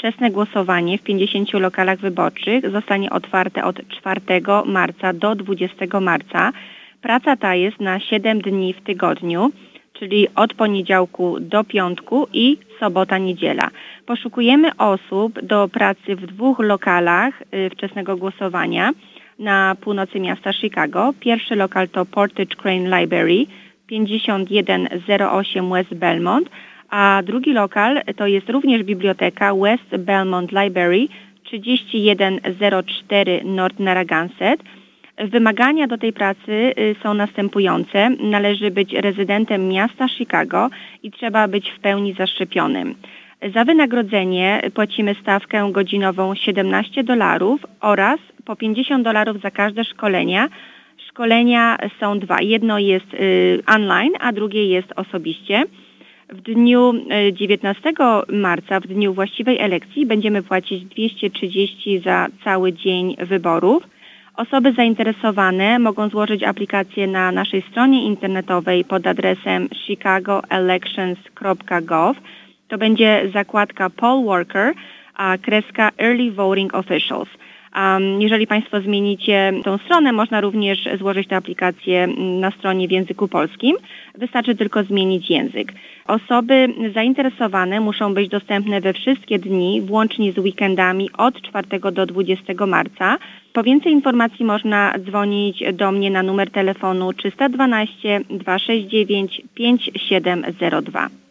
Wczesne głosowanie w 50 lokalach wyborczych zostanie otwarte od 4 marca do 20 marca. Praca ta jest na 7 dni w tygodniu, czyli od poniedziałku do piątku i sobota, niedziela. Poszukujemy osób do pracy w dwóch lokalach y, wczesnego głosowania na północy miasta Chicago. Pierwszy lokal to Portage Crane Library 5108 West Belmont, a drugi lokal to jest również biblioteka West Belmont Library 3104 North Narragansett. Wymagania do tej pracy y, są następujące. Należy być rezydentem miasta Chicago i trzeba być w pełni zaszczepionym. Za wynagrodzenie płacimy stawkę godzinową 17 dolarów oraz po 50 dolarów za każde szkolenia. Szkolenia są dwa. Jedno jest y, online, a drugie jest osobiście. W dniu 19 y, marca, w dniu właściwej elekcji, będziemy płacić 230 za cały dzień wyborów. Osoby zainteresowane mogą złożyć aplikację na naszej stronie internetowej pod adresem chicagoelections.gov. To będzie zakładka Poll Worker, a kreska Early Voting Officials. Jeżeli Państwo zmienicie tą stronę, można również złożyć tę aplikację na stronie w języku polskim. Wystarczy tylko zmienić język. Osoby zainteresowane muszą być dostępne we wszystkie dni, włącznie z weekendami od 4 do 20 marca. Po więcej informacji można dzwonić do mnie na numer telefonu 312 269 5702.